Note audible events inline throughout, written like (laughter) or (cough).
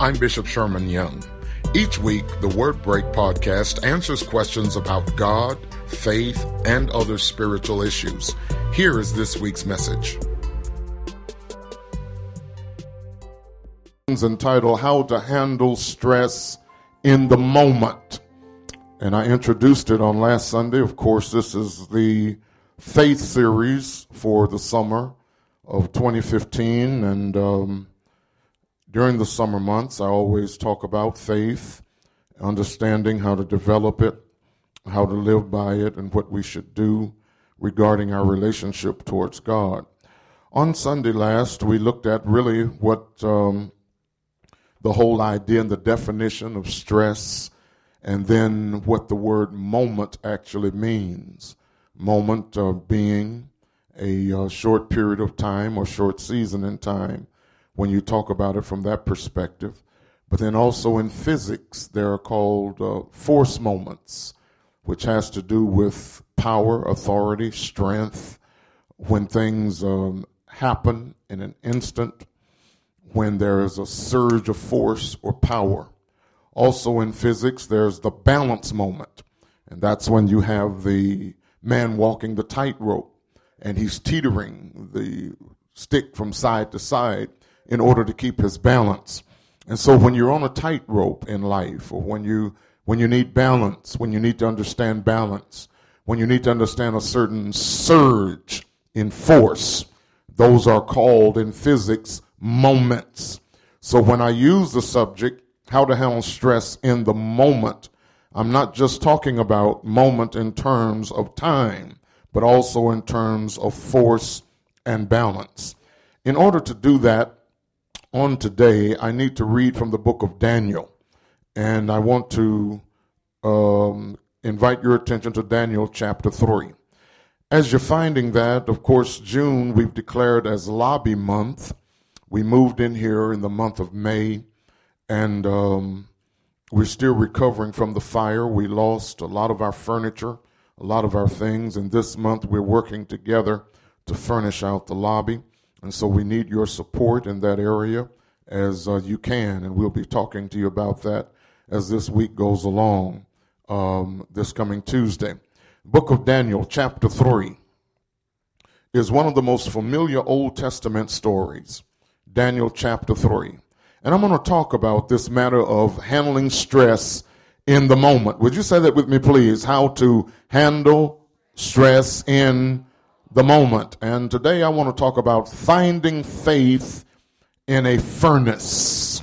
I'm Bishop Sherman Young. Each week, the Word Break podcast answers questions about God, faith, and other spiritual issues. Here is this week's message. Entitled How to Handle Stress in the Moment. And I introduced it on last Sunday. Of course, this is the faith series for the summer of 2015. And um, during the summer months, I always talk about faith, understanding how to develop it, how to live by it, and what we should do regarding our relationship towards God. On Sunday last, we looked at really what um, the whole idea and the definition of stress, and then what the word moment actually means. Moment of being a uh, short period of time or short season in time when you talk about it from that perspective. But then also in physics, there are called uh, force moments, which has to do with power, authority, strength, when things um, happen in an instant, when there is a surge of force or power. Also in physics, there's the balance moment, and that's when you have the man walking the tightrope and he's teetering the stick from side to side in order to keep his balance. And so when you're on a tightrope in life, or when you when you need balance, when you need to understand balance, when you need to understand a certain surge in force, those are called in physics moments. So when I use the subject, how to handle stress in the moment, I'm not just talking about moment in terms of time, but also in terms of force and balance. In order to do that, on today, I need to read from the book of Daniel. And I want to um, invite your attention to Daniel chapter 3. As you're finding that, of course, June we've declared as lobby month. We moved in here in the month of May, and um, we're still recovering from the fire. We lost a lot of our furniture, a lot of our things, and this month we're working together to furnish out the lobby. And so we need your support in that area as uh, you can. And we'll be talking to you about that as this week goes along um, this coming Tuesday. Book of Daniel, chapter 3, is one of the most familiar Old Testament stories. Daniel chapter 3. And I'm going to talk about this matter of handling stress in the moment. Would you say that with me, please? How to handle stress in the moment. And today I want to talk about finding faith in a furnace.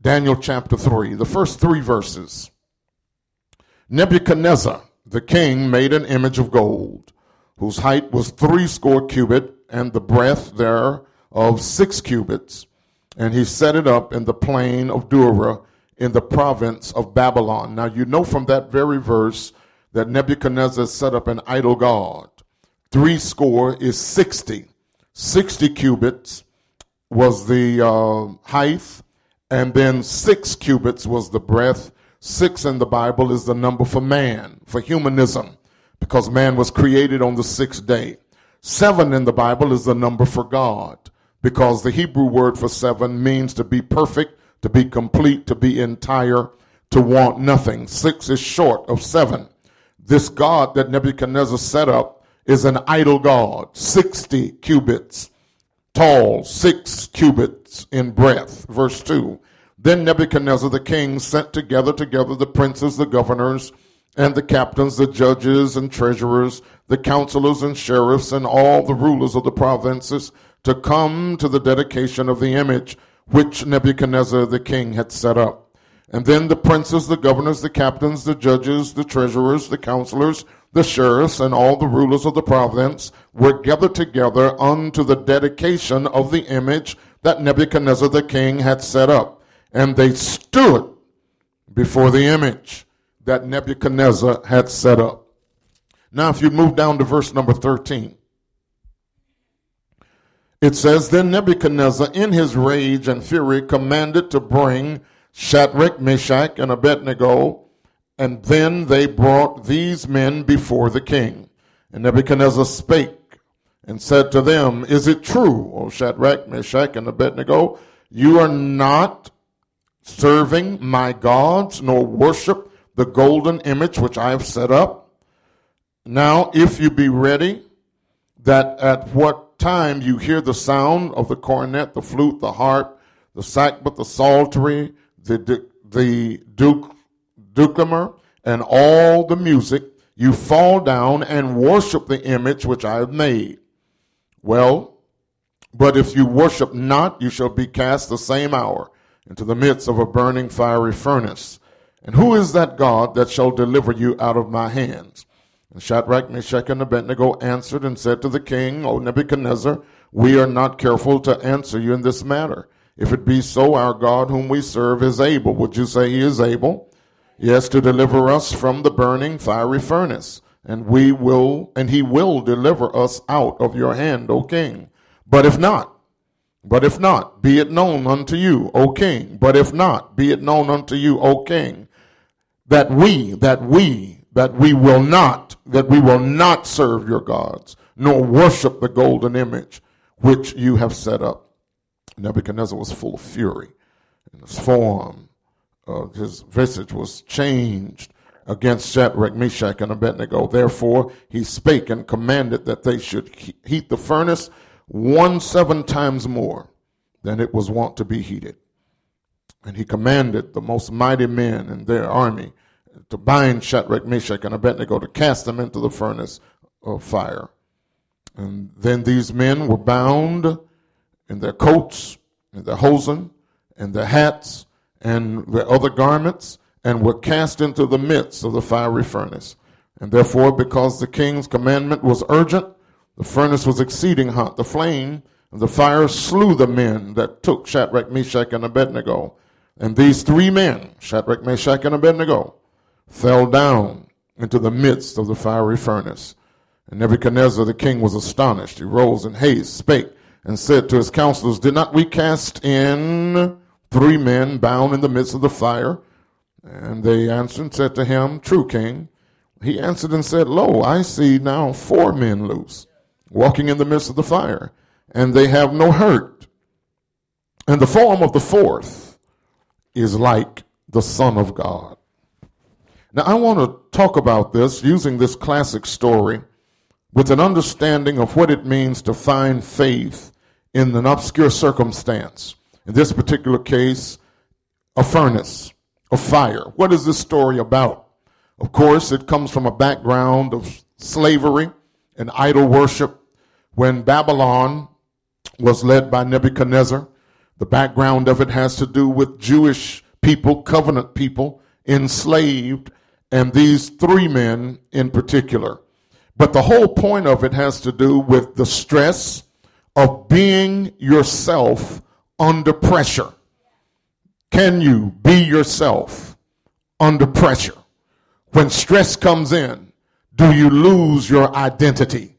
Daniel chapter 3, the first three verses. Nebuchadnezzar, the king, made an image of gold, whose height was three score cubit, and the breadth there of six cubits. And he set it up in the plain of Dura in the province of Babylon. Now you know from that very verse that Nebuchadnezzar set up an idol god three score is 60. 60 cubits was the uh, height, and then six cubits was the breadth. Six in the Bible is the number for man, for humanism, because man was created on the sixth day. Seven in the Bible is the number for God, because the Hebrew word for seven means to be perfect, to be complete, to be entire, to want nothing. Six is short of seven. This God that Nebuchadnezzar set up is an idol god, 60 cubits tall, six cubits in breadth. Verse 2. Then Nebuchadnezzar the king sent together together the princes, the governors, and the captains, the judges and treasurers, the counselors and sheriffs, and all the rulers of the provinces to come to the dedication of the image which Nebuchadnezzar the king had set up. And then the princes, the governors, the captains, the judges, the treasurers, the counselors, the sheriffs and all the rulers of the province were gathered together unto the dedication of the image that Nebuchadnezzar the king had set up. And they stood before the image that Nebuchadnezzar had set up. Now, if you move down to verse number 13, it says, Then Nebuchadnezzar, in his rage and fury, commanded to bring Shadrach, Meshach, and Abednego and then they brought these men before the king. And Nebuchadnezzar spake and said to them, Is it true, O Shadrach, Meshach, and Abednego, you are not serving my gods, nor worship the golden image which I have set up. Now, if you be ready, that at what time you hear the sound of the cornet, the flute, the harp, the sackbut, the psaltery, the, the duke, dulcimer, and all the music, you fall down and worship the image which I have made. Well, but if you worship not, you shall be cast the same hour into the midst of a burning fiery furnace. And who is that God that shall deliver you out of my hands? And Shadrach, Meshach, and Abednego answered and said to the king, O Nebuchadnezzar, we are not careful to answer you in this matter. If it be so, our God whom we serve is able. Would you say he is able? Yes, to deliver us from the burning fiery furnace. And we will, and he will deliver us out of your hand, O king. But if not, but if not, be it known unto you, O king. But if not, be it known unto you, O king, that we, that we, that we will not, that we will not serve your gods, nor worship the golden image which you have set up. Nebuchadnezzar was full of fury, and his form, uh, his visage was changed against Shadrach, Meshach, and Abednego. Therefore, he spake and commanded that they should heat the furnace one seven times more than it was wont to be heated. And he commanded the most mighty men in their army to bind Shadrach, Meshach, and Abednego to cast them into the furnace of fire. And then these men were bound in their coats, in their hosen, and their hats, and their other garments, and were cast into the midst of the fiery furnace. And therefore, because the king's commandment was urgent, the furnace was exceeding hot. The flame of the fire slew the men that took Shadrach, Meshach, and Abednego. And these three men, Shadrach, Meshach, and Abednego, fell down into the midst of the fiery furnace. And Nebuchadnezzar the king was astonished. He rose in haste, spake, and said to his counselors, Did not we cast in three men bound in the midst of the fire? And they answered and said to him, True king. He answered and said, Lo, I see now four men loose walking in the midst of the fire, and they have no hurt. And the form of the fourth is like the Son of God. Now, I want to talk about this using this classic story with an understanding of what it means to find faith in an obscure circumstance. In this particular case, a furnace, a fire. What is this story about? Of course, it comes from a background of slavery and idol worship when Babylon was led by Nebuchadnezzar. The background of it has to do with Jewish people, covenant people, enslaved, and these three men in particular. But the whole point of it has to do with the stress of being yourself under pressure. Can you be yourself under pressure? When stress comes in, do you lose your identity?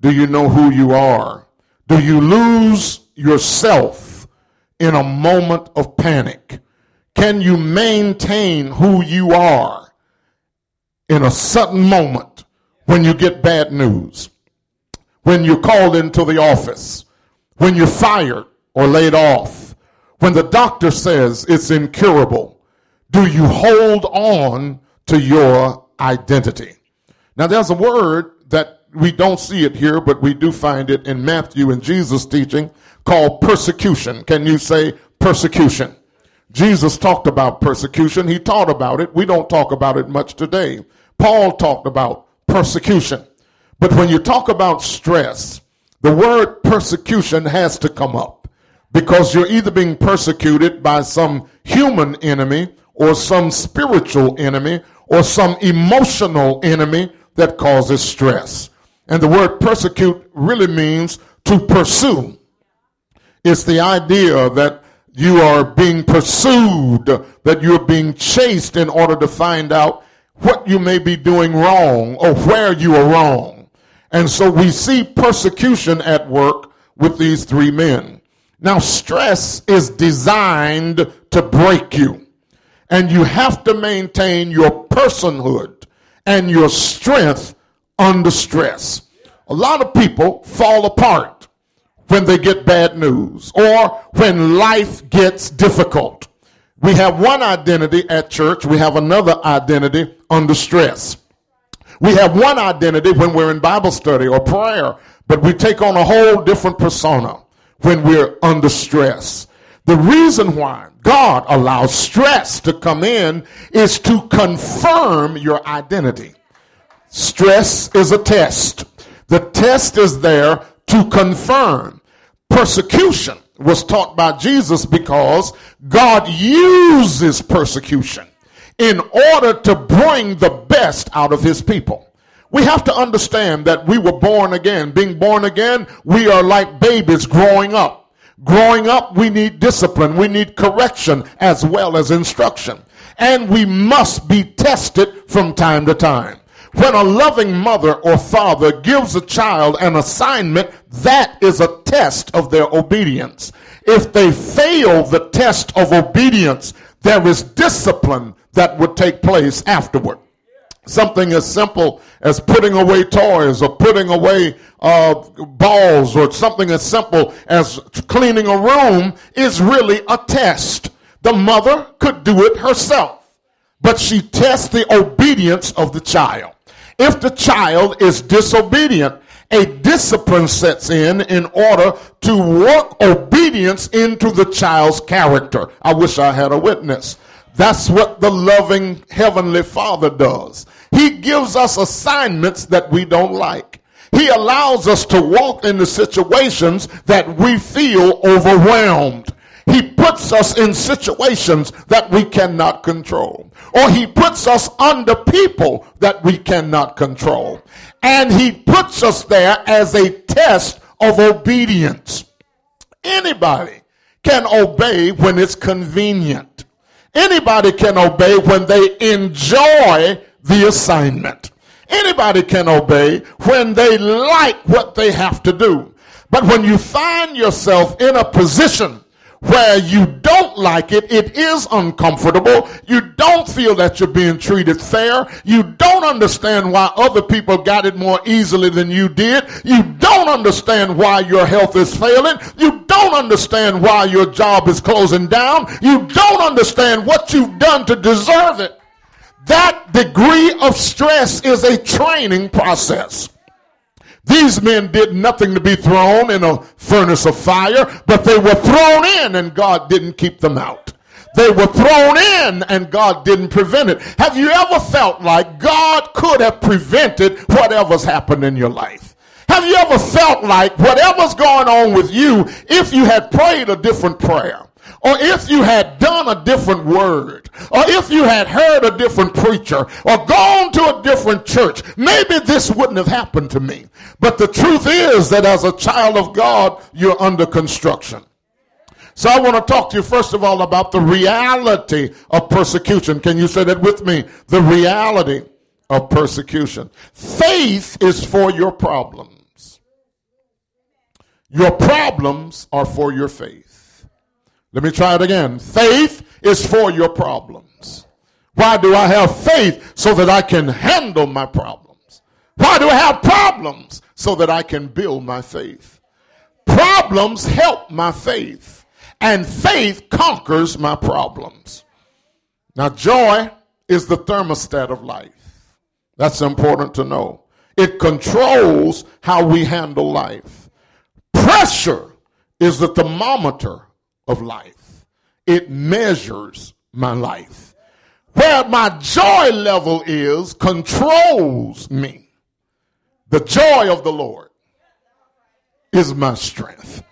Do you know who you are? Do you lose yourself in a moment of panic? Can you maintain who you are in a sudden moment when you get bad news? When you're called into the office? When you're fired or laid off? When the doctor says it's incurable? Do you hold on to your identity? Now, there's a word that we don't see it here, but we do find it in Matthew and Jesus' teaching called persecution. Can you say persecution? Jesus talked about persecution. He taught about it. We don't talk about it much today. Paul talked about persecution. But when you talk about stress, the word persecution has to come up because you're either being persecuted by some human enemy or some spiritual enemy or some emotional enemy that causes stress. And the word persecute really means to pursue. It's the idea that you are being pursued, that you're being chased in order to find out what you may be doing wrong or where you are wrong. And so we see persecution at work with these three men. Now, stress is designed to break you, and you have to maintain your personhood and your strength under stress. A lot of people fall apart when they get bad news or when life gets difficult. We have one identity at church, we have another identity under stress. We have one identity when we're in Bible study or prayer, but we take on a whole different persona when we're under stress. The reason why God allows stress to come in is to confirm your identity. Stress is a test. The test is there to confirm. Persecution was taught by Jesus because God uses persecution in order to bring the best out of his people. We have to understand that we were born again. Being born again, we are like babies growing up. Growing up, we need discipline, we need correction as well as instruction. And we must be tested from time to time. When a loving mother or father gives a child an assignment, that is a test of their obedience. If they fail the test of obedience, there is discipline that would take place afterward. Something as simple as putting away toys or putting away uh, balls or something as simple as cleaning a room is really a test. The mother could do it herself, but she tests the obedience of the child. If the child is disobedient, a discipline sets in in order to work obedience into the child's character. I wish I had a witness. That's what the loving Heavenly Father does. He gives us assignments that we don't like. He allows us to walk into situations that we feel overwhelmed. He puts us in situations that we cannot control. Or he puts us under people that we cannot control. And he puts us there as a test of obedience. Anybody can obey when it's convenient. Anybody can obey when they enjoy the assignment. Anybody can obey when they like what they have to do. But when you find yourself in a position where you don't like it, it is uncomfortable. You don't feel that you're being treated fair. You don't understand why other people got it more easily than you did. You don't understand why your health is failing. You don't understand why your job is closing down. You don't understand what you've done to deserve it. That degree of stress is a training process. These men did nothing to be thrown in a furnace of fire, but they were thrown in and God didn't keep them out. They were thrown in and God didn't prevent it. Have you ever felt like God could have prevented whatever's happened in your life? Have you ever felt like whatever's going on with you, if you had prayed a different prayer, or if you had done a different word, or if you had heard a different preacher, or gone to a different church, maybe this wouldn't have happened to me. But the truth is that as a child of God, you're under construction. So I want to talk to you first of all about the reality of persecution. Can you say that with me? The reality of persecution. Faith is for your problems. Your problems are for your faith. Let me try it again. Faith is for your problems. Why do I have faith? So that I can handle my problems. Why do I have problems? So that I can build my faith. Problems help my faith, and faith conquers my problems. Now, joy is the thermostat of life. That's important to know. It controls how we handle life. Pressure is the thermometer of life. It measures my life. Where my joy level is controls me. The joy of the Lord is my strength.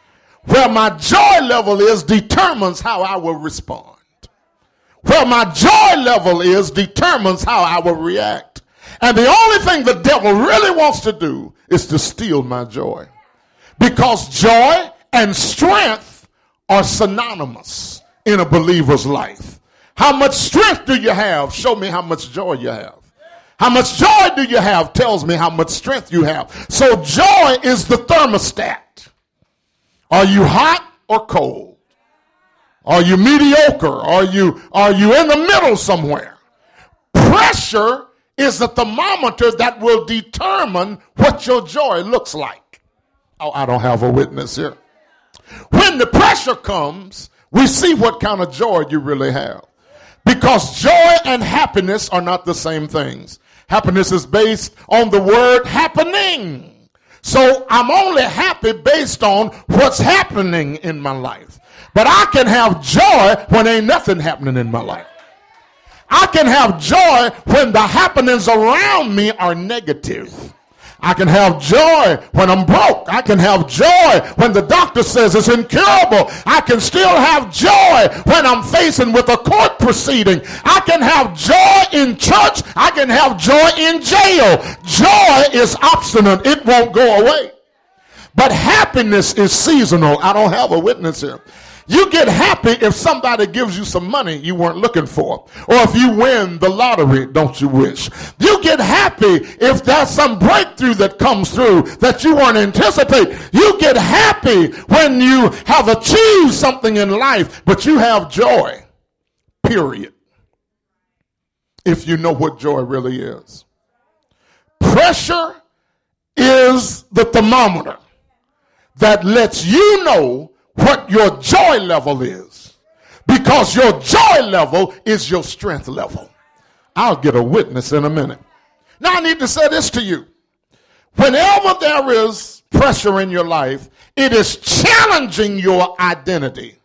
Where my joy level is determines how I will respond. Where my joy level is determines how I will react. And the only thing the devil really wants to do is to steal my joy. Because joy and strength are synonymous in a believer's life. How much strength do you have? Show me how much joy you have. How much joy do you have? Tells me how much strength you have. So joy is the thermostat. Are you hot or cold? Are you mediocre? Are you, are you in the middle somewhere? Pressure is the thermometer that will determine what your joy looks like. Oh, I don't have a witness here. When the pressure comes, we see what kind of joy you really have. Because joy and happiness are not the same things. Happiness is based on the word happening. So I'm only happy based on what's happening in my life. But I can have joy when ain't nothing happening in my life. I can have joy when the happenings around me are negative. I can have joy when I'm broke. I can have joy when the doctor says it's incurable. I can still have joy when I'm facing with a court proceeding. I can have joy in church. I can have joy in jail. Joy is obstinate. It won't go away. But happiness is seasonal. I don't have a witness here. You get happy if somebody gives you some money you weren't looking for. Or if you win the lottery, don't you wish? You get happy if there's some breakthrough that comes through that you weren't anticipating. You get happy when you have achieved something in life, but you have joy. Period. If you know what joy really is. Pressure is the thermometer that lets you know what your joy level is because your joy level is your strength level. I'll get a witness in a minute. Now, I need to say this to you. Whenever there is pressure in your life, it is challenging your identity.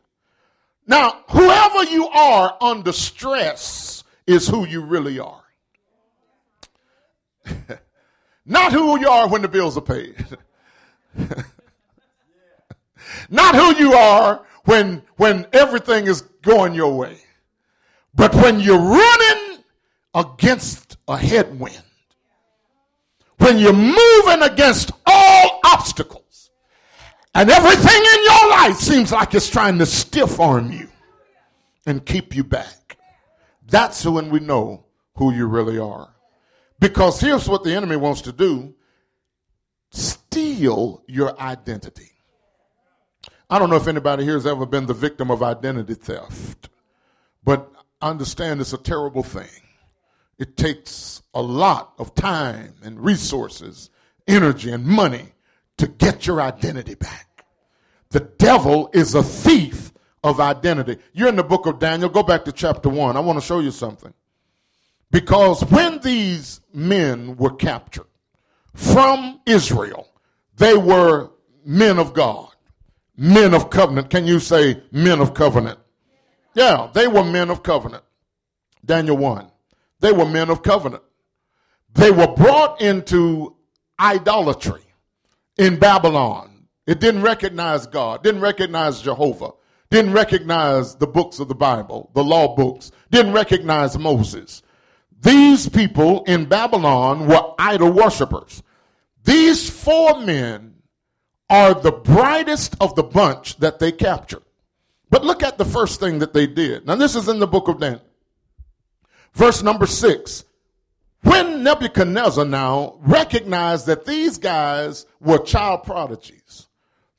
Now, whoever you are under stress is who you really are. (laughs) Not who you are when the bills are paid. (laughs) Not who you are when, when everything is going your way, but when you're running against a headwind, when you're moving against all obstacles, and everything in your life seems like it's trying to stiff arm you and keep you back. That's when we know who you really are. Because here's what the enemy wants to do steal your identity. I don't know if anybody here has ever been the victim of identity theft, but I understand it's a terrible thing. It takes a lot of time and resources, energy and money to get your identity back. The devil is a thief of identity. You're in the book of Daniel. Go back to chapter 1. I want to show you something. Because when these men were captured from Israel, they were men of God men of covenant. Can you say men of covenant? Yeah, they were men of covenant. Daniel 1. They were men of covenant. They were brought into idolatry in Babylon. It didn't recognize God, didn't recognize Jehovah, didn't recognize the books of the Bible, the law books, didn't recognize Moses. These people in Babylon were idol worshippers. These four men are the brightest of the bunch that they captured. But look at the first thing that they did. Now, this is in the book of Daniel. Verse number six. When Nebuchadnezzar now recognized that these guys were child prodigies,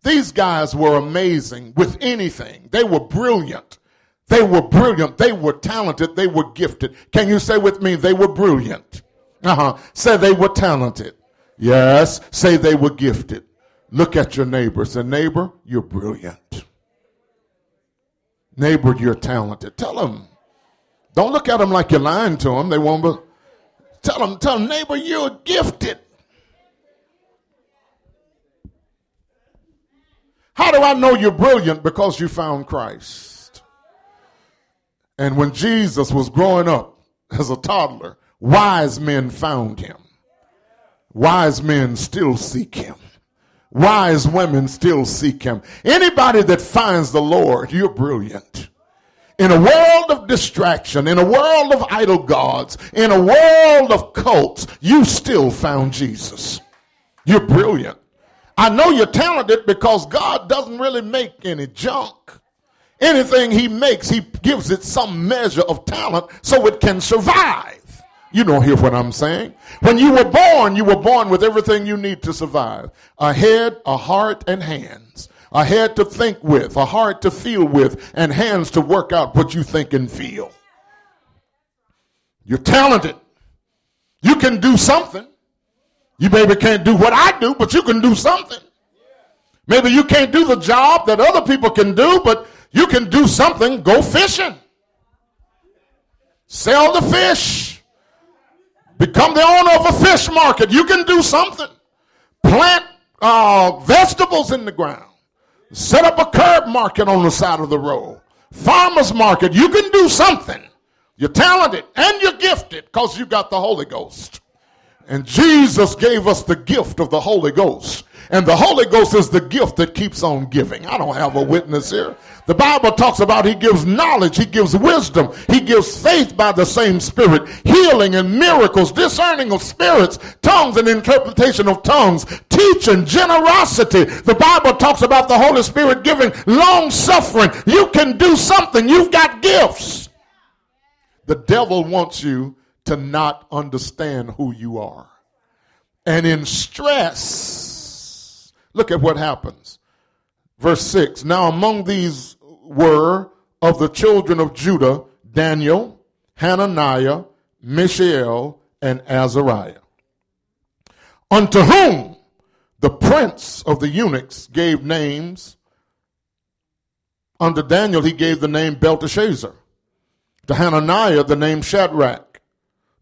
these guys were amazing with anything, they were brilliant. They were brilliant. They were talented. They were gifted. Can you say with me, they were brilliant? Uh huh. Say they were talented. Yes. Say they were gifted. Look at your neighbor. Say, neighbor, you're brilliant. Neighbor, you're talented. Tell them. Don't look at them like you're lying to them. They won't. Be, tell them, tell them, neighbor, you're gifted. How do I know you're brilliant? Because you found Christ. And when Jesus was growing up as a toddler, wise men found him. Wise men still seek him wise women still seek him. Anybody that finds the Lord, you're brilliant. In a world of distraction, in a world of idol gods, in a world of cults, you still found Jesus. You're brilliant. I know you're talented because God doesn't really make any junk. Anything he makes, he gives it some measure of talent so it can survive. You don't hear what I'm saying. When you were born, you were born with everything you need to survive a head, a heart, and hands. A head to think with, a heart to feel with, and hands to work out what you think and feel. You're talented. You can do something. You maybe can't do what I do, but you can do something. Maybe you can't do the job that other people can do, but You can do something, go fishing. Sell the fish. Become the owner of a fish market. You can do something. Plant uh, vegetables in the ground. Set up a curb market on the side of the road. Farmer's market. You can do something. You're talented and you're gifted because you got the Holy Ghost. And Jesus gave us the gift of the Holy Ghost. And the Holy Ghost is the gift that keeps on giving. I don't have a witness here. The Bible talks about he gives knowledge, he gives wisdom, he gives faith by the same spirit, healing and miracles, discerning of spirits, tongues and interpretation of tongues, teaching, generosity. The Bible talks about the Holy Spirit giving long suffering. You can do something. You've got gifts. The devil wants you to not understand who you are. And in stress, Look at what happens. Verse 6 Now among these were of the children of Judah Daniel, Hananiah, Mishael, and Azariah, unto whom the prince of the eunuchs gave names. Unto Daniel he gave the name Belteshazzar, to Hananiah the name Shadrach,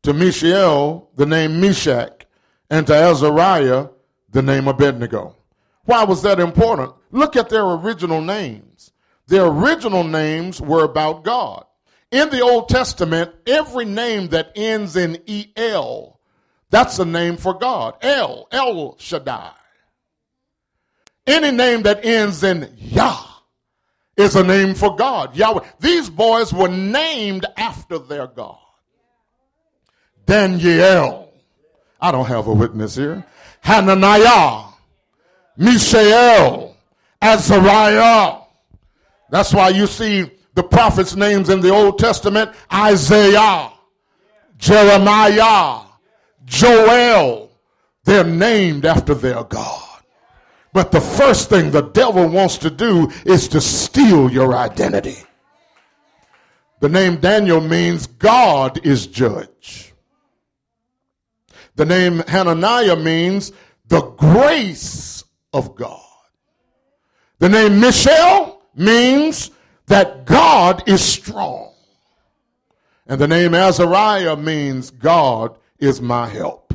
to Mishael the name Meshach, and to Azariah the name Abednego. Why was that important? Look at their original names. Their original names were about God. In the Old Testament, every name that ends in EL, that's a name for God. El, El Shaddai. Any name that ends in Yah is a name for God. Yahweh. These boys were named after their God. Daniel. I don't have a witness here. Hananiah. Mishael, Azariah. That's why you see the prophets' names in the Old Testament Isaiah, Jeremiah, Joel. They're named after their God. But the first thing the devil wants to do is to steal your identity. The name Daniel means God is judge. The name Hananiah means the grace of God. The name Mishael means that God is strong. And the name Azariah means God is my help.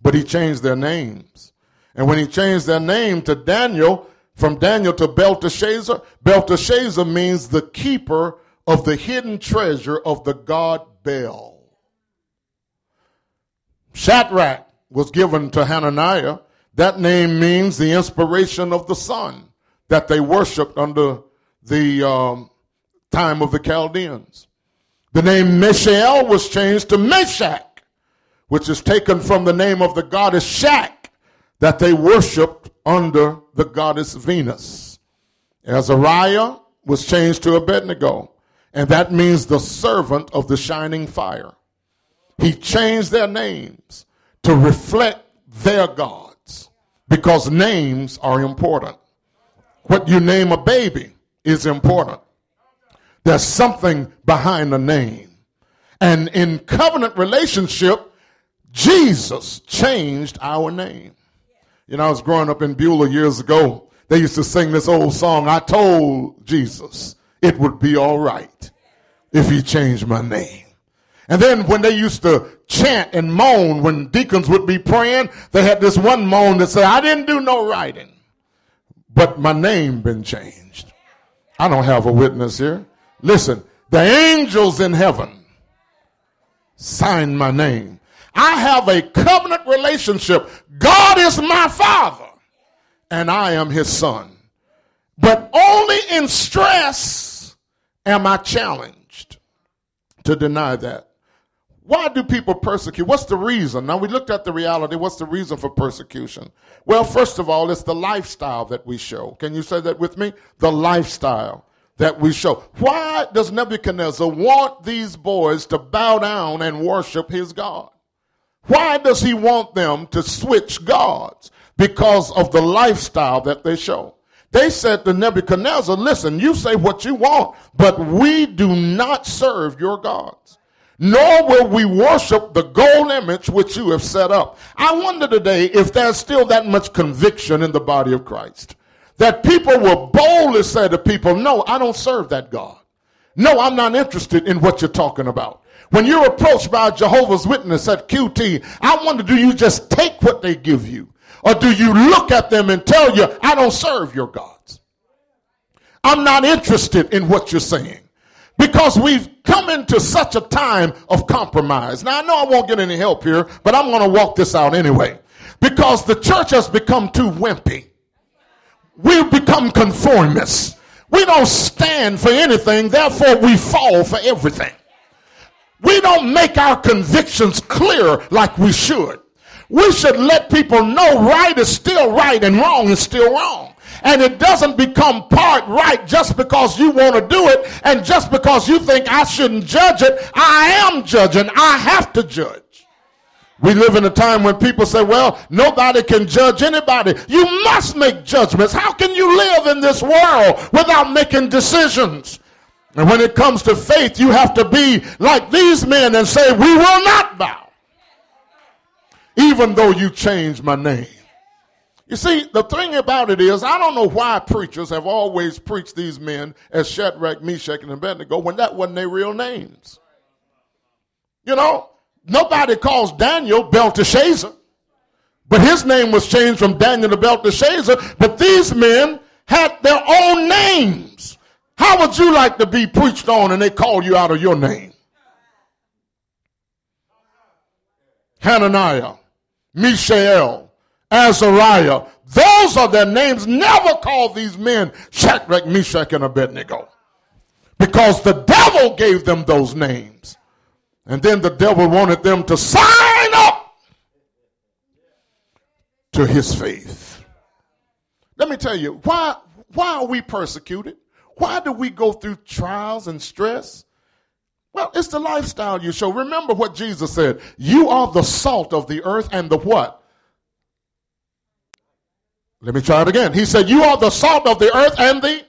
But he changed their names. And when he changed their name to Daniel, from Daniel to Belteshazzar, Belteshazzar means the keeper of the hidden treasure of the god Bel. Shadrach was given to Hananiah that name means the inspiration of the sun that they worshiped under the um, time of the Chaldeans. The name Mishael was changed to Meshach, which is taken from the name of the goddess Shak that they worshiped under the goddess Venus. Azariah was changed to Abednego, and that means the servant of the shining fire. He changed their names to reflect their gods because names are important. What you name a baby is important. There's something behind the name. And in covenant relationship, Jesus changed our name. You know, I was growing up in Beulah years ago. They used to sing this old song. I told Jesus it would be all right if he changed my name. And then when they used to chant and moan when deacons would be praying, they had this one moan that said, I didn't do no writing, but my name been changed. I don't have a witness here. Listen, the angels in heaven signed my name. I have a covenant relationship. God is my father, and I am his son. But only in stress am I challenged to deny that. Why do people persecute? What's the reason? Now, we looked at the reality. What's the reason for persecution? Well, first of all, it's the lifestyle that we show. Can you say that with me? The lifestyle that we show. Why does Nebuchadnezzar want these boys to bow down and worship his God? Why does he want them to switch gods? Because of the lifestyle that they show. They said to Nebuchadnezzar, listen, you say what you want, but we do not serve your gods nor will we worship the gold image which you have set up. I wonder today if there's still that much conviction in the body of Christ that people will boldly say to people, No, I don't serve that God. No, I'm not interested in what you're talking about. When you're approached by a Jehovah's Witness at QT, I wonder do you just take what they give you? Or do you look at them and tell you, I don't serve your gods? I'm not interested in what you're saying. Because we've come into such a time of compromise. Now, I know I won't get any help here, but I'm going to walk this out anyway. Because the church has become too wimpy. We've become conformists. We don't stand for anything, therefore, we fall for everything. We don't make our convictions clear like we should. We should let people know right is still right and wrong is still wrong. And it doesn't become part right just because you want to do it and just because you think I shouldn't judge it. I am judging. I have to judge. We live in a time when people say, well, nobody can judge anybody. You must make judgments. How can you live in this world without making decisions? And when it comes to faith, you have to be like these men and say, we will not bow, even though you change my name. You see, the thing about it is, I don't know why preachers have always preached these men as Shadrach, Meshach, and Abednego when that wasn't their real names. You know, nobody calls Daniel Belteshazzar, but his name was changed from Daniel to Belteshazzar, but these men had their own names. How would you like to be preached on and they call you out of your name? Hananiah, Mishael, Azariah. Those are their names. Never call these men Shadrach, Meshach, and Abednego. Because the devil gave them those names. And then the devil wanted them to sign up to his faith. Let me tell you, why, why are we persecuted? Why do we go through trials and stress? Well, it's the lifestyle you show. Remember what Jesus said. You are the salt of the earth and the what? Let me try it again. He said, You are the salt of the earth and the.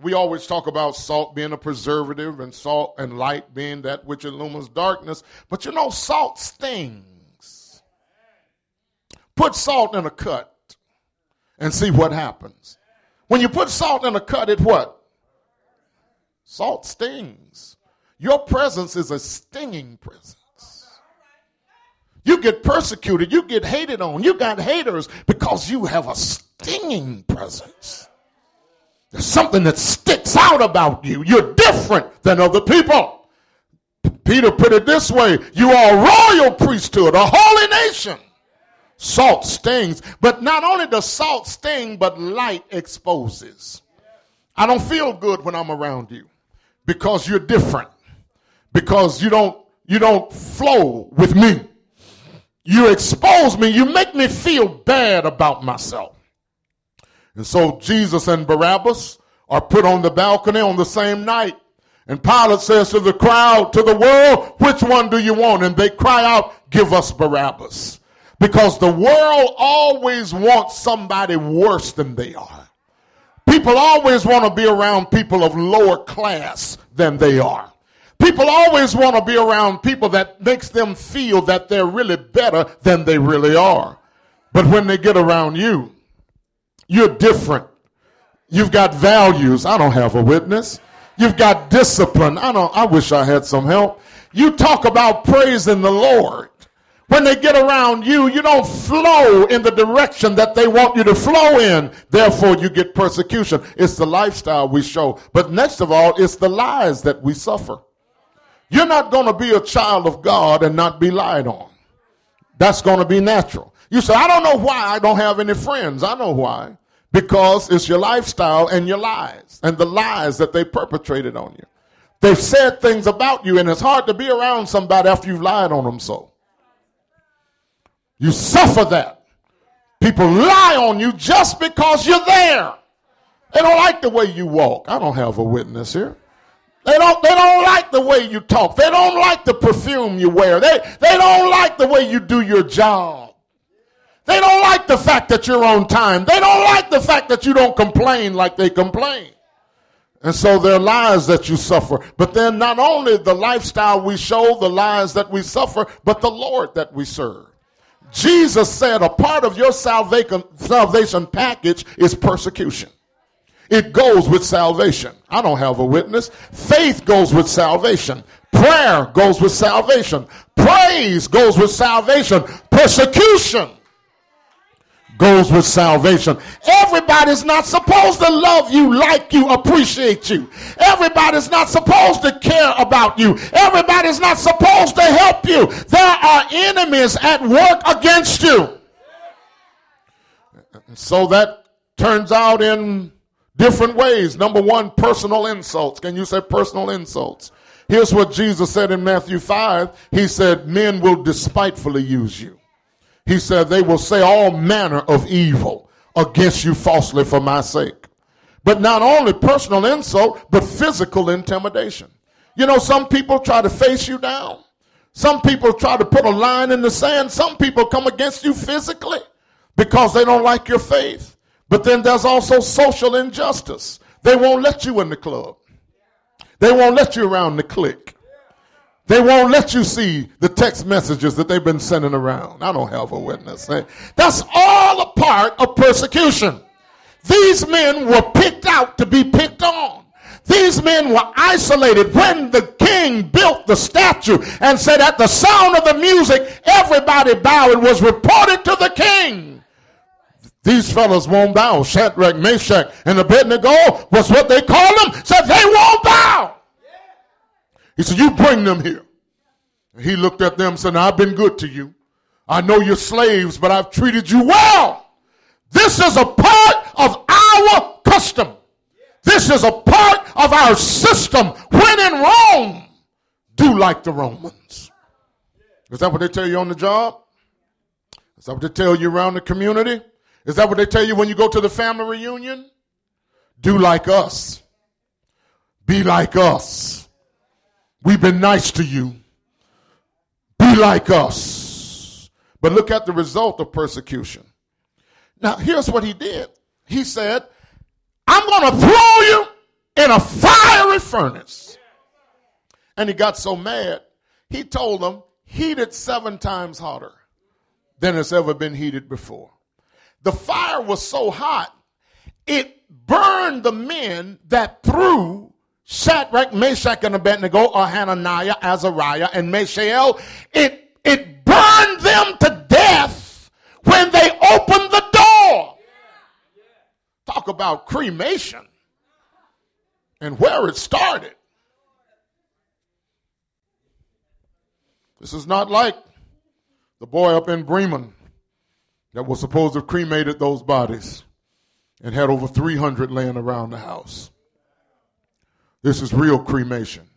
We always talk about salt being a preservative and salt and light being that which illumines darkness. But you know, salt stings. Put salt in a cut and see what happens. When you put salt in a cut, it what? Salt stings. Your presence is a stinging presence. You get persecuted, you get hated on, you got haters because you have a stinging presence. There's something that sticks out about you. You're different than other people. Peter put it this way you are a royal priesthood, a holy nation. Salt stings, but not only does salt sting, but light exposes. I don't feel good when I'm around you because you're different. Because you don't you don't flow with me. You expose me. You make me feel bad about myself. And so Jesus and Barabbas are put on the balcony on the same night. And Pilate says to the crowd, to the world, which one do you want? And they cry out, give us Barabbas. Because the world always wants somebody worse than they are. People always want to be around people of lower class than they are. People always want to be around people that makes them feel that they're really better than they really are. But when they get around you, you're different. You've got values. I don't have a witness. You've got discipline. I don't I wish I had some help. You talk about praising the Lord. When they get around you, you don't flow in the direction that they want you to flow in. Therefore, you get persecution. It's the lifestyle we show. But next of all, it's the lies that we suffer. You're not going to be a child of God and not be lied on. That's going to be natural. You say, I don't know why I don't have any friends. I know why. Because it's your lifestyle and your lies and the lies that they perpetrated on you. They've said things about you, and it's hard to be around somebody after you've lied on them so. You suffer that. People lie on you just because you're there. They don't like the way you walk. I don't have a witness here. They don't, they don't like the way you talk. They don't like the perfume you wear. They, they don't like the way you do your job. They don't like the fact that you're on time. They don't like the fact that you don't complain like they complain. And so there are lies that you suffer. But then not only the lifestyle we show, the lies that we suffer, but the Lord that we serve. Jesus said a part of your salvation, salvation package is persecution. It goes with salvation. I don't have a witness. Faith goes with salvation. Prayer goes with salvation. Praise goes with salvation. Persecution goes with salvation. Everybody's not supposed to love you, like you, appreciate you. Everybody's not supposed to care about you. Everybody's not supposed to help you. There are enemies at work against you. So that turns out in different ways. Number one, personal insults. Can you say personal insults? Here's what Jesus said in Matthew 5. He said, Men will despitefully use you. He said, They will say all manner of evil against you falsely for my sake. But not only personal insult, but physical intimidation. You know, some people try to face you down. Some people try to put a line in the sand. Some people come against you physically because they don't like your faith. But then there's also social injustice. They won't let you in the club. They won't let you around the clique. They won't let you see the text messages that they've been sending around. I don't have a witness. That's all a part of persecution. These men were picked out to be picked on. These men were isolated when the king built the statue and said, At the sound of the music, everybody bowed. It was reported to the king. These fellows won't bow. Shadrach, Meshach, and Abednego was what they called them. Said they won't bow. He said, You bring them here. he looked at them and said, I've been good to you. I know you're slaves, but I've treated you well. This is a part of our custom. This is a part of our system. When in Rome, do like the Romans. Is that what they tell you on the job? Is that what they tell you around the community? Is that what they tell you when you go to the family reunion? Do like us. Be like us. We've been nice to you. Be like us. But look at the result of persecution. Now, here's what he did. He said, I'm going to throw you in a fiery furnace. And he got so mad, he told them, heat it seven times hotter than it's ever been heated before. The fire was so hot, it burned the men that threw Shadrach, Meshach, and Abednego, or Hananiah, Azariah, and Mishael, it, it burned them to death when they opened the door. Talk about cremation and where it started. This is not like the boy up in Bremen that was supposed to have cremated those bodies and had over 300 laying around the house. This is real cremation.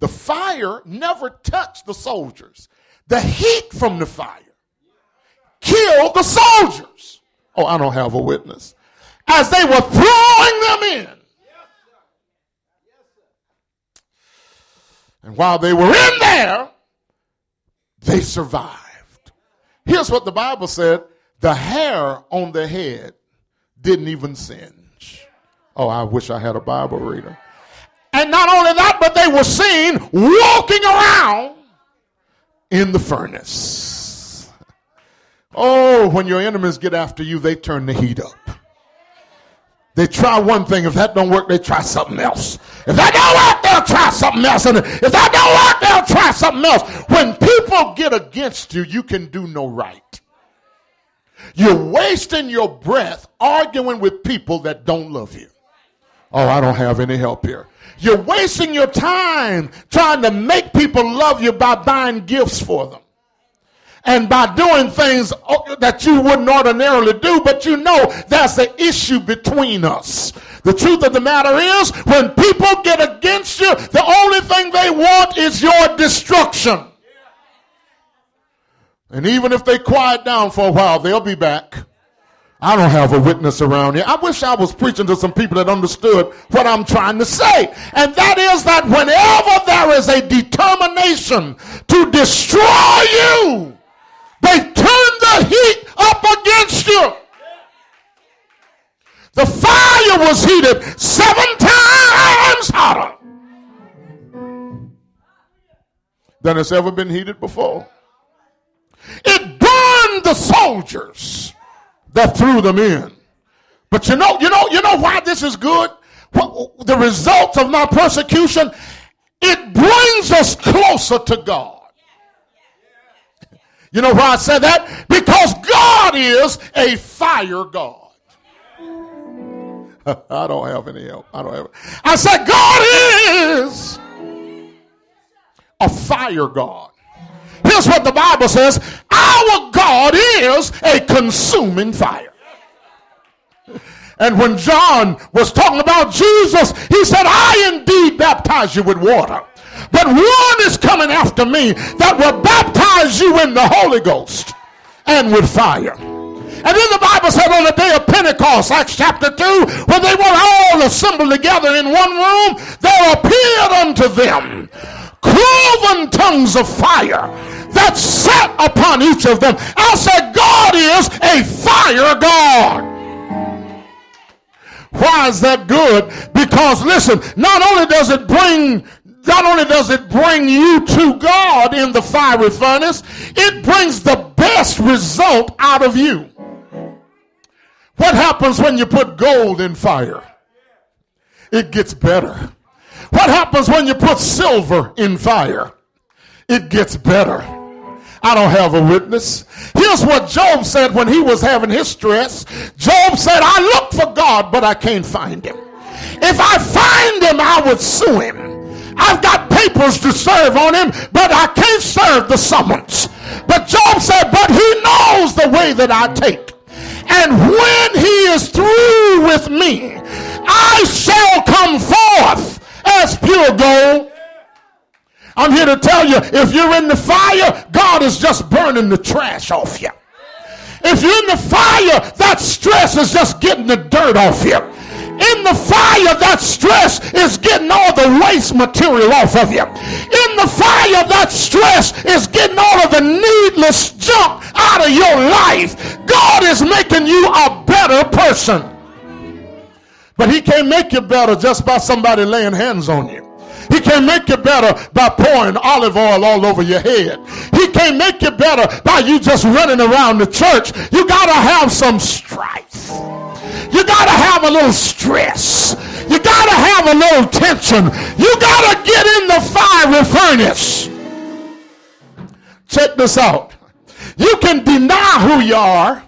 The fire never touched the soldiers. The heat from the fire killed the soldiers. Oh, I don't have a witness. As they were throwing them in. And while they were in there, they survived. Here's what the Bible said the hair on their head didn't even singe. Oh, I wish I had a Bible reader. And not only that, but they were seen walking around in the furnace. Oh, when your enemies get after you, they turn the heat up. They try one thing. If that don't work, they try something else. If that don't work, they'll try something else. And if that don't work, they'll try something else. When people get against you, you can do no right. You're wasting your breath arguing with people that don't love you. Oh, I don't have any help here. You're wasting your time trying to make people love you by buying gifts for them and by doing things uh, that you wouldn't ordinarily do, but you know that's the issue between us. The truth of the matter is, when people get against you, the only thing they want is your destruction. And even if they quiet down for a while, they'll be back. I don't have a witness around here. I wish I was preaching to some people that understood what I'm trying to say. And that is that whenever there is a determination to destroy you, they turn the heat up against you. The fire was heated seven times hotter than it's ever been heated before. It burned the soldiers that threw them in. But you know, you know, you know why this is good? the results of my persecution, it brings us closer to God. You know why I said that? Because God is a fire God. (laughs) I don't have any help. I don't have. I said God is a fire God. Here's what the Bible says: Our God is a consuming fire. And when John was talking about Jesus, he said, I indeed baptize you with water. But one is coming after me that will baptize you in the Holy Ghost and with fire. And then the Bible said on the day of Pentecost, Acts chapter 2, when they were all assembled together in one room, there appeared unto them cloven tongues of fire that sat upon each of them. I said, God is a fire God. Why is that good? Because listen, not only does it bring not only does it bring you to God in the fiery furnace, it brings the best result out of you. What happens when you put gold in fire? It gets better. What happens when you put silver in fire? It gets better. I don't have a witness. Here's what Job said when he was having his stress. Job said, I look for God, but I can't find him. If I find him, I would sue him. I've got papers to serve on him, but I can't serve the summons. But Job said, But he knows the way that I take. And when he is through with me, I shall come forth as pure gold I'm here to tell you if you're in the fire, God is just burning the trash off you. If you're in the fire, that stress is just getting the dirt off you. In the fire, that stress is getting all the waste material off of you. In the fire, that stress is getting all of the needless junk out of your life. God is making you a better person. But he can't make you better just by somebody laying hands on you. He can't make you better by pouring olive oil all over your head. He can't make you better by you just running around the church. You got to have some strife. You got to have a little stress. You got to have a little tension. You got to get in the fiery furnace. Check this out. You can deny who you are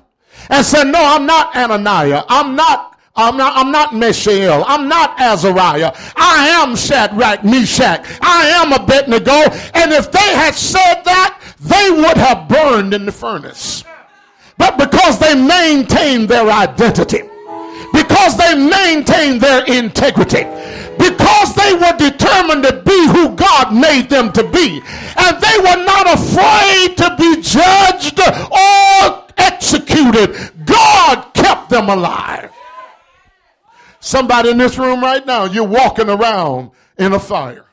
and say, No, I'm not Ananias. I'm not I'm not, I'm not Mishael. I'm not Azariah. I am Shadrach, Meshach. I am Abednego. And if they had said that, they would have burned in the furnace. But because they maintained their identity, because they maintained their integrity, because they were determined to be who God made them to be, and they were not afraid to be judged or executed, God kept them alive. Somebody in this room right now, you're walking around in a fire.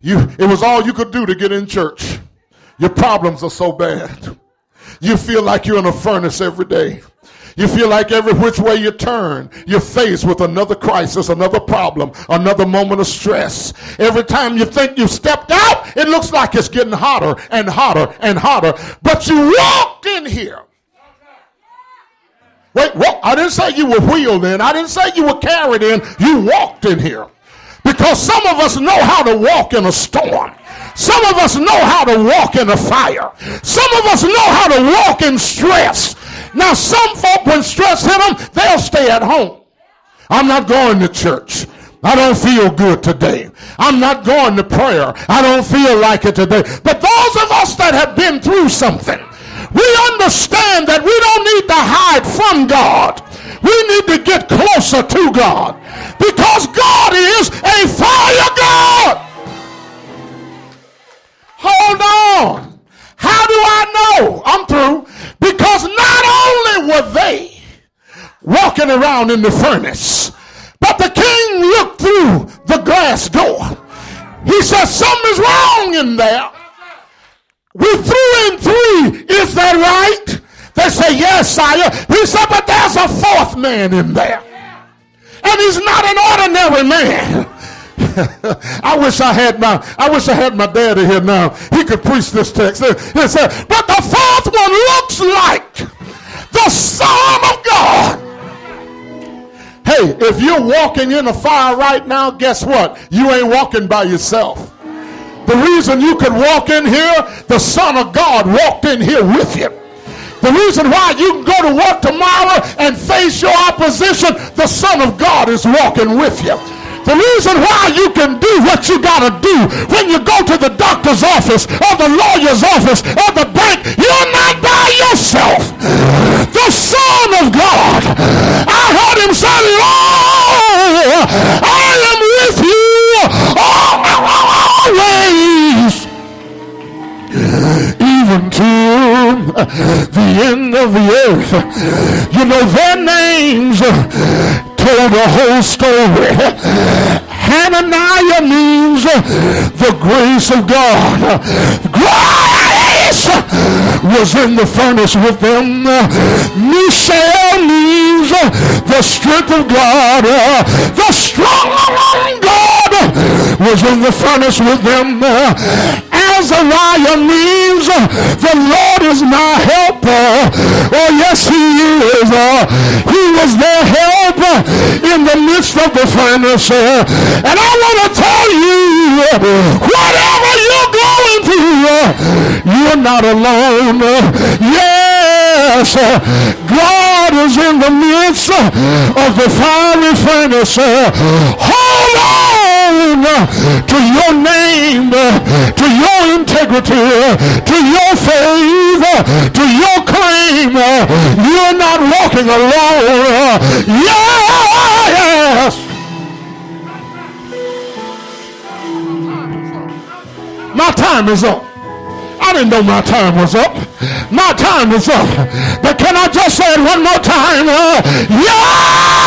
You, it was all you could do to get in church. Your problems are so bad. You feel like you're in a furnace every day. You feel like every which way you turn, you're faced with another crisis, another problem, another moment of stress. Every time you think you've stepped out, it looks like it's getting hotter and hotter and hotter. But you walked in here Wait, what? I didn't say you were wheeled in. I didn't say you were carried in. You walked in here. Because some of us know how to walk in a storm. Some of us know how to walk in a fire. Some of us know how to walk in stress. Now, some folk, when stress hit them, they'll stay at home. I'm not going to church. I don't feel good today. I'm not going to prayer. I don't feel like it today. But those of us that have been through something, we understand that we don't need to hide from God. We need to get closer to God because God is a fire God. Hold on. How do I know? I'm through. Because not only were they walking around in the furnace, but the king looked through the glass door. He said, Something's wrong in there. We threw in three. Is that right? They say, Yes, sire. He said, But there's a fourth man in there. And he's not an ordinary man. (laughs) I wish I had my I wish I had my daddy here now. He could preach this text. He said, but the fourth one looks like the Son of God. Hey, if you're walking in the fire right now, guess what? You ain't walking by yourself. The reason you could walk in here, the Son of God walked in here with you. The reason why you can go to work tomorrow and face your opposition, the Son of God is walking with you. The reason why you can do what you got to do when you go to the doctor's office or the lawyer's office or the bank, you're not by yourself. The Son of God. I heard him say, Lord, I am with you always. Even to the end of the earth. You know their names told the whole story. The grace of God. Grace was in the furnace with them. Mishael means the strength of God. The strong God was in the furnace with them. Azariah means the Lord is my helper. Oh, yes, he is. Uh, he was their help in the midst of the furnace. Uh, and I want to tell you, whatever you're going through, uh, you're not alone. Yes, God is in the midst of the fiery furnace. Hold on to your name, integrity, to your faith, to your claim. You're not walking alone. Yes. My time is up. I didn't know my time was up. My time is up. But can I just say it one more time? Yes!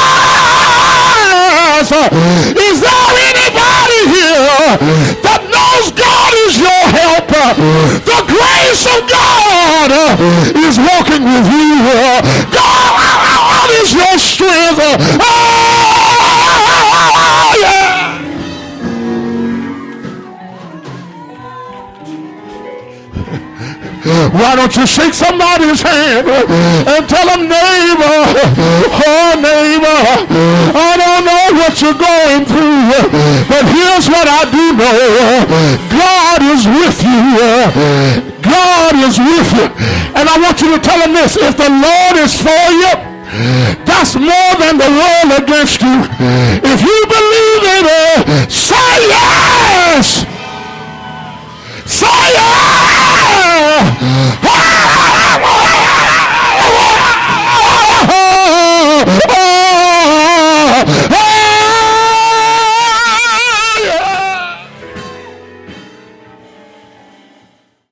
Is there anybody here that knows God is helper? The grace of God uh, is walking with you. Uh. God is your strength. Oh, yeah! Why don't you shake somebody's hand and tell them, neighbor, oh neighbor, I don't know what you're going through, but here's what I do know. God is with you. God is with you. And I want you to tell them this. If the Lord is for you, that's more than the world against you. If you believe in it, say yes. Say yes.